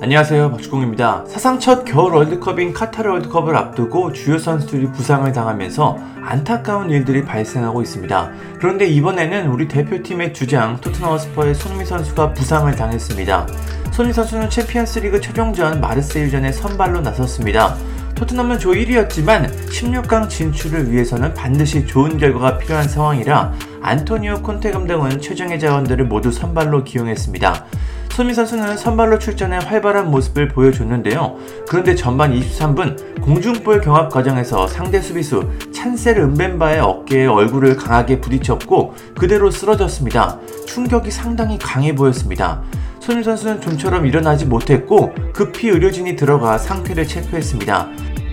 안녕하세요 박주공입니다. 사상 첫 겨울 월드컵인 카타르 월드컵을 앞두고 주요 선수들이 부상을 당하면서 안타까운 일들이 발생하고 있습니다. 그런데 이번에는 우리 대표팀의 주장 토트넘 허스퍼의 손흥민 선수가 부상을 당했습니다. 손흥민 선수는 챔피언스리그 최종전 마르세유전에 선발로 나섰습니다. 토트넘은 조 1위였지만 16강 진출을 위해서는 반드시 좋은 결과가 필요한 상황이라 안토니오 콘테 감독은 최정예 자원들을 모두 선발로 기용했습니다. 손미 선수는 선발로 출전해 활발한 모습을 보여줬는데요. 그런데 전반 23분 공중볼 경합 과정에서 상대 수비수 찬셀 은벤바의 어깨에 얼굴을 강하게 부딪혔고 그대로 쓰러졌습니다. 충격이 상당히 강해 보였습니다. 손흥민 선수는 좀처럼 일어나지 못했고 급히 의료진이 들어가 상태를 체크했습니다.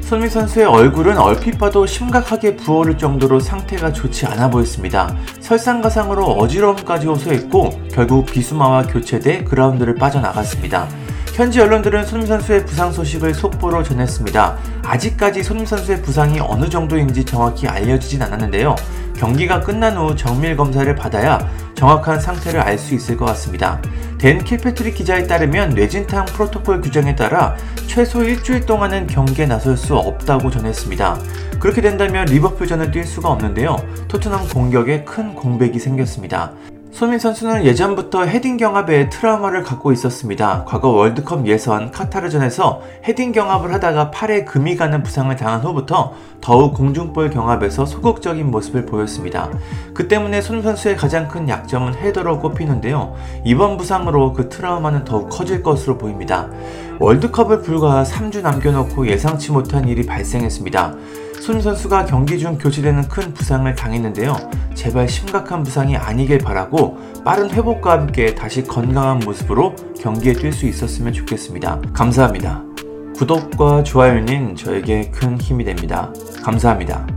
손흥민 선수의 얼굴은 얼핏 봐도 심각하게 부어오를 정도로 상태가 좋지 않아 보였습니다. 설상가상으로 어지러움까지 호소했고 결국 비수마와 교체돼 그라운드를 빠져나갔습니다. 현지 언론들은 손흥민 선수의 부상 소식을 속보로 전했습니다. 아직까지 손흥민 선수의 부상이 어느 정도인지 정확히 알려지진 않았는데요. 경기가 끝난 후 정밀 검사를 받아야 정확한 상태를 알 수 있을 것 같습니다. 댄 킬패트릭 기자에 따르면 뇌진탕 프로토콜 규정에 따라 최소 일주일 동안은 경기에 나설 수 없다고 전했습니다. 그렇게 된다면 리버풀전을 뛸 수가 없는데요. 토트넘 공격에 큰 공백이 생겼습니다. 손민 선수는 예전부터 헤딩 경합에 트라우마를 갖고 있었습니다. 과거 월드컵 예선 카타르전에서 헤딩 경합을 하다가 팔에 금이 가는 부상을 당한 후부터 더욱 공중볼 경합에서 소극적인 모습을 보였습니다. 그 때문에 손민 선수의 가장 큰 약점은 헤더로 꼽히는데요. 이번 부상으로 그 트라우마는 더욱 커질 것으로 보입니다. 월드컵을 불과 3주 남겨놓고 예상치 못한 일이 발생했습니다. 손 선수가 경기 중 교체되는 큰 부상을 당했는데요. 제발 심각한 부상이 아니길 바라고 빠른 회복과 함께 다시 건강한 모습으로 경기에 뛸 수 있었으면 좋겠습니다. 감사합니다. 구독과 좋아요는 저에게 큰 힘이 됩니다. 감사합니다.